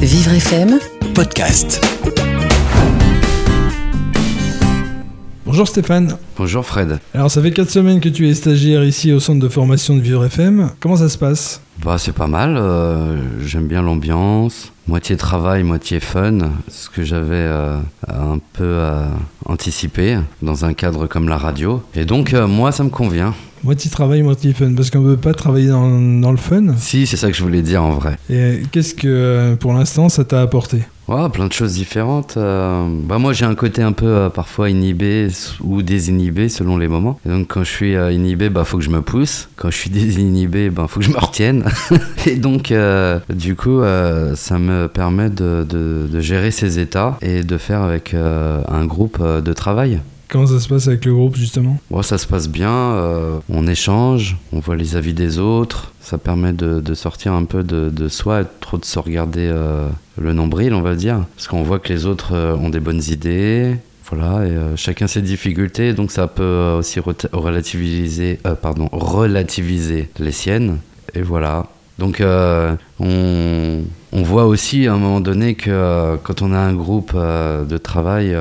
Vivre FM, podcast. Bonjour Stéphane. Bonjour Fred. Alors ça fait 4 semaines que tu es stagiaire ici au centre de formation de Vivre FM. Comment ça se passe? Bah c'est pas mal, euh, j'aime bien l'ambiance, moitié travail, moitié fun, ce que j'avais euh, un peu euh, anticipé dans un cadre comme la radio. Et donc euh, moi ça me convient. Moitié travail, moitié fun, parce qu'on ne veut pas travailler dans, dans le fun. Si, c'est ça que je voulais dire en vrai. Et qu'est-ce que euh, pour l'instant ça t'a apporté? Ouais, plein de choses différentes. euh, bah moi j'ai un côté un peu euh, parfois inhibé ou désinhibé selon les moments. Et donc quand je suis euh, inhibé, bah faut que je me pousse. Quand je suis désinhibé, bah faut que je me retienne. et donc du coup ça me permet de, de- de gérer ces états et de faire avec un groupe de travail. Comment ça se passe avec le groupe justement? Bon, ça se passe bien, euh, on échange, on voit les avis des autres, ça permet de, de sortir un peu de, de soi trop de se regarder euh, le nombril, on va dire, parce qu'on voit que les autres euh, ont des bonnes idées. Voilà, et chacun ses difficultés, donc ça peut aussi relativiser, pardon, relativiser les siennes. Et voilà. Donc euh, on, on voit aussi à un moment donné que euh, quand on a un groupe euh, de travail,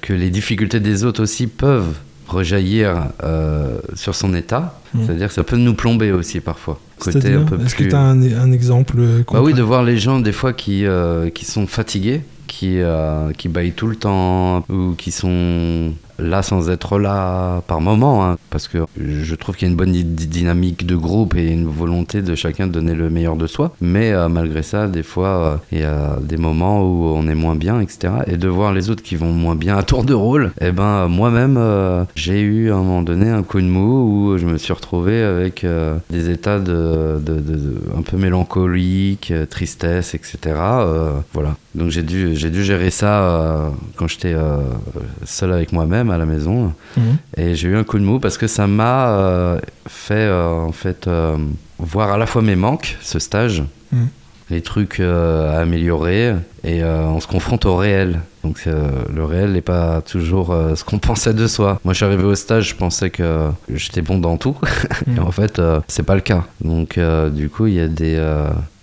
que les difficultés des autres aussi peuvent rejaillir euh, sur son état. Mm. C'est-à-dire que ça peut nous plomber aussi parfois. Côté un C'est-à-dire peu Est-ce que tu as un, un exemple bah oui, de voir les gens des fois qui, euh, qui sont fatigués, qui, euh, qui baillent tout le temps, ou qui sont là sans être là par moment, hein, parce que je trouve qu'il y a une bonne dy- dynamique de groupe et une volonté de chacun de donner le meilleur de soi, mais euh, malgré ça, des fois, euh, il y a des moments où on est moins bien, etc. Et de voir les autres qui vont moins bien à tour de rôle, et ben moi-même, euh, j'ai eu à un moment donné un coup de mou où je me suis retrouvé avec des états de, de- de- de- un peu mélancoliques, euh, tristesse, etc. Voilà. Donc j'ai dû, j'ai dû gérer ça quand j'étais seul avec moi-même à la maison. Mhm. Et j'ai eu un coup de mou parce que ça m'a euh, fait euh, en fait euh, voir à la fois mes manques, ce stage, Mhm. les trucs à améliorer, et on se confronte au réel. Donc le réel n'est pas toujours ce qu'on pensait de soi. Moi je suis arrivé au stage, je pensais que j'étais bon dans tout, et Mhm. en fait c'est pas le cas. Donc du coup il y a des,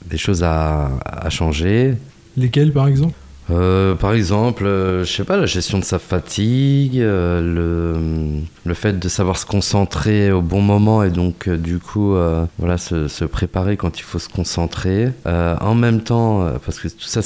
des choses à, à changer. Lesquels par exemple? Euh, par exemple, euh, je sais pas, la gestion de sa fatigue, euh, le, le fait de savoir se concentrer au bon moment et donc euh, du coup, voilà, se, se préparer quand il faut se concentrer. En même temps, parce que tout ça,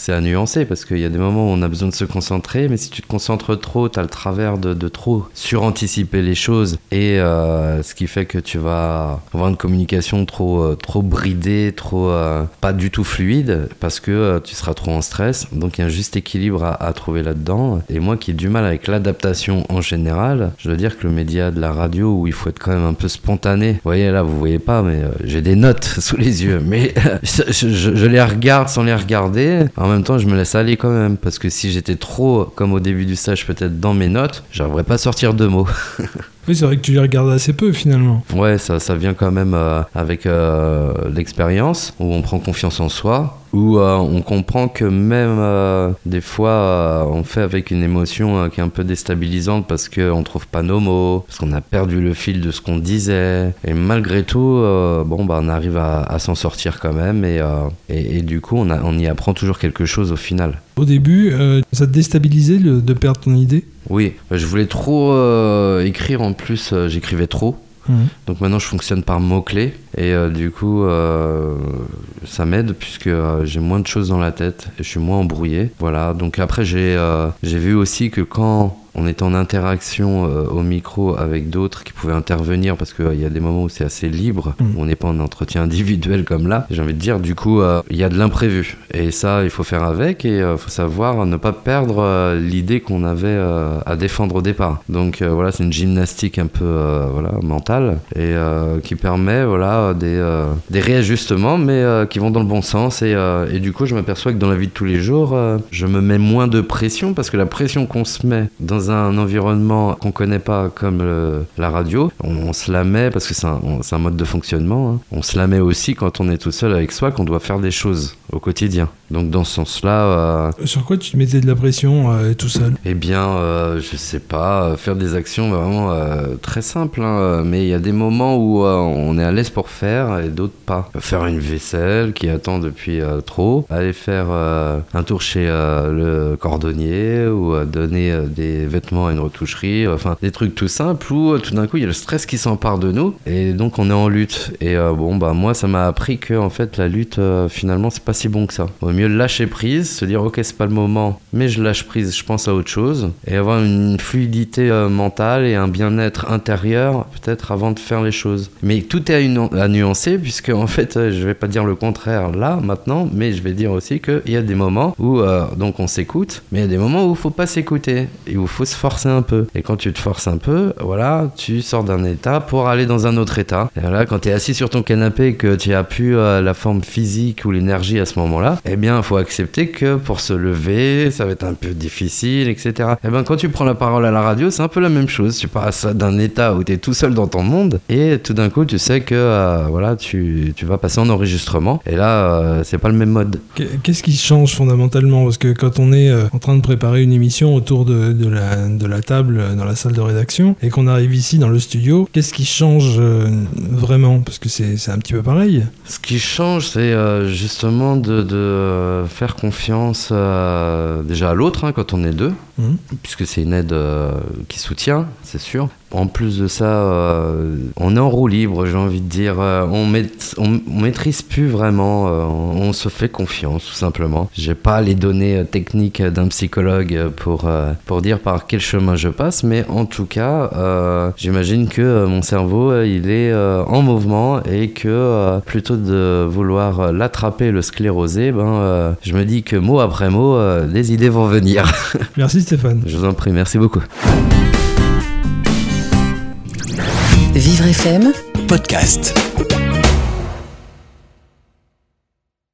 c'est à nuancer parce qu'il y a des moments où on a besoin de se concentrer, mais si tu te concentres trop, tu as le travers de, de trop suranticiper les choses et euh, ce qui fait que tu vas avoir une communication trop, euh, trop bridée, trop euh, pas du tout fluide parce que tu seras trop en stress. Donc il y a un juste équilibre à, trouver là-dedans. Et moi qui ai du mal avec l'adaptation en général, je dois dire que le média de la radio où il faut être quand même un peu spontané. Vous voyez là, vous voyez pas, mais j'ai des notes sous les yeux, mais je, les regarde sans les regarder. Même temps, je me laisse aller quand même parce que si j'étais trop comme au début du stage, peut-être dans mes notes, j'arriverais pas à sortir deux mots. Oui, c'est vrai que tu les regardes assez peu finalement. Ouais, ça, ça vient quand même euh, avec euh, l'expérience, où on prend confiance en soi, où euh, on comprend que même euh, des fois, euh, on fait avec une émotion qui est un peu déstabilisante parce qu'on trouve pas nos mots, parce qu'on a perdu le fil de ce qu'on disait. Et malgré tout, bon, bah, on arrive à, à s'en sortir quand même, et, et, et du coup, on, a- on y apprend toujours quelque chose au final. Au début, ça te déstabilisait le- de perdre ton idée? Oui, je voulais trop euh, écrire en plus, euh, j'écrivais trop. Mhm. Donc maintenant je fonctionne par mots-clés et euh, du coup ça m'aide puisque j'ai moins de choses dans la tête et je suis moins embrouillé. Voilà, donc après j'ai j'ai vu aussi que quand on est en interaction euh, au micro avec d'autres qui pouvaient intervenir parce qu'il y a des moments où c'est assez libre, Mm. où on n'est pas en entretien individuel comme là, j'ai envie de dire du coup euh, il y a de l'imprévu et ça il faut faire avec et il faut savoir ne pas perdre euh, l'idée qu'on avait euh, à défendre au départ. Donc euh, voilà c'est une gymnastique un peu euh, voilà, mentale et euh, qui permet voilà, des, euh, des réajustements mais euh, qui vont dans le bon sens et, euh, et du coup je m'aperçois que dans la vie de tous les jours euh, je me mets moins de pression parce que la pression qu'on se met dans un environnement qu'on connaît pas comme la radio, on, se la met parce que c'est un, on- c'est un mode de fonctionnement. hein. On se la met aussi quand on est tout seul avec soi, qu'on doit faire des choses. Au quotidien. Donc dans ce sens-là, euh, Sur quoi tu te mettais de la pression euh, tout seul? eh bien, euh, je sais pas, euh, faire des actions vraiment euh, très simples, hein, mais il y a des moments où on est à l'aise pour faire et d'autres pas. Faire une vaisselle qui attend depuis trop, aller faire un tour chez le cordonnier ou donner des vêtements à une retoucherie, enfin des trucs tout simples où tout d'un coup il y a le stress qui s'empare de nous et donc on est en lutte. Et bon, bah moi ça m'a appris que en fait la lutte finalement c'est pas bon que ça. Vaut mieux lâcher prise, se dire ok c'est pas le moment, mais je lâche prise, je pense à autre chose et avoir une fluidité euh, mentale et un bien-être intérieur peut-être avant de faire les choses. Mais tout est à, une- à nuancer puisque en fait euh, je vais pas dire le contraire là maintenant, mais je vais dire aussi qu'il y a des moments où euh, donc on s'écoute, mais il y a des moments où faut pas s'écouter et où faut se forcer un peu. Et quand tu te forces un peu, voilà, tu sors d'un état pour aller dans un autre état. Et là, quand tu es assis sur ton canapé que tu as plus euh, la forme physique ou l'énergie à ce moment-là, eh bien, il faut accepter que pour se lever, ça va être un peu difficile, etc. Et bien, quand tu prends la parole à la radio, c'est un peu la même chose. Tu passes d'un état où tu es tout seul dans ton monde et tout d'un coup, tu sais que euh, voilà, tu, tu vas passer en enregistrement. Et là, euh, c'est pas le même mode. Qu'est- Qu'est-ce qui change fondamentalement? Parce que quand on est euh, en train de préparer une émission autour de, de la, de la table euh, dans la salle de rédaction et qu'on arrive ici dans le studio, qu'est-ce qui change vraiment? Parce que c'est c'est un petit peu pareil. Ce qui change, c'est justement de, faire confiance euh, déjà à l'autre hein, quand on est deux, Mhm. puisque c'est une aide euh, qui soutient, c'est sûr. En plus de ça, euh, on est en roue libre, j'ai envie de dire. Euh, on, maît- on, on maîtrise plus vraiment, on, on se fait confiance tout simplement. J'ai pas les données techniques d'un psychologue pour, pour dire par quel chemin je passe, mais en tout cas, j'imagine que mon cerveau, il est en mouvement et que plutôt de vouloir l'attraper, le scléroser, ben, je me dis que mot après mot, les idées vont venir. Merci Stéphane. je vous en prie, merci beaucoup. Vivre FM podcast.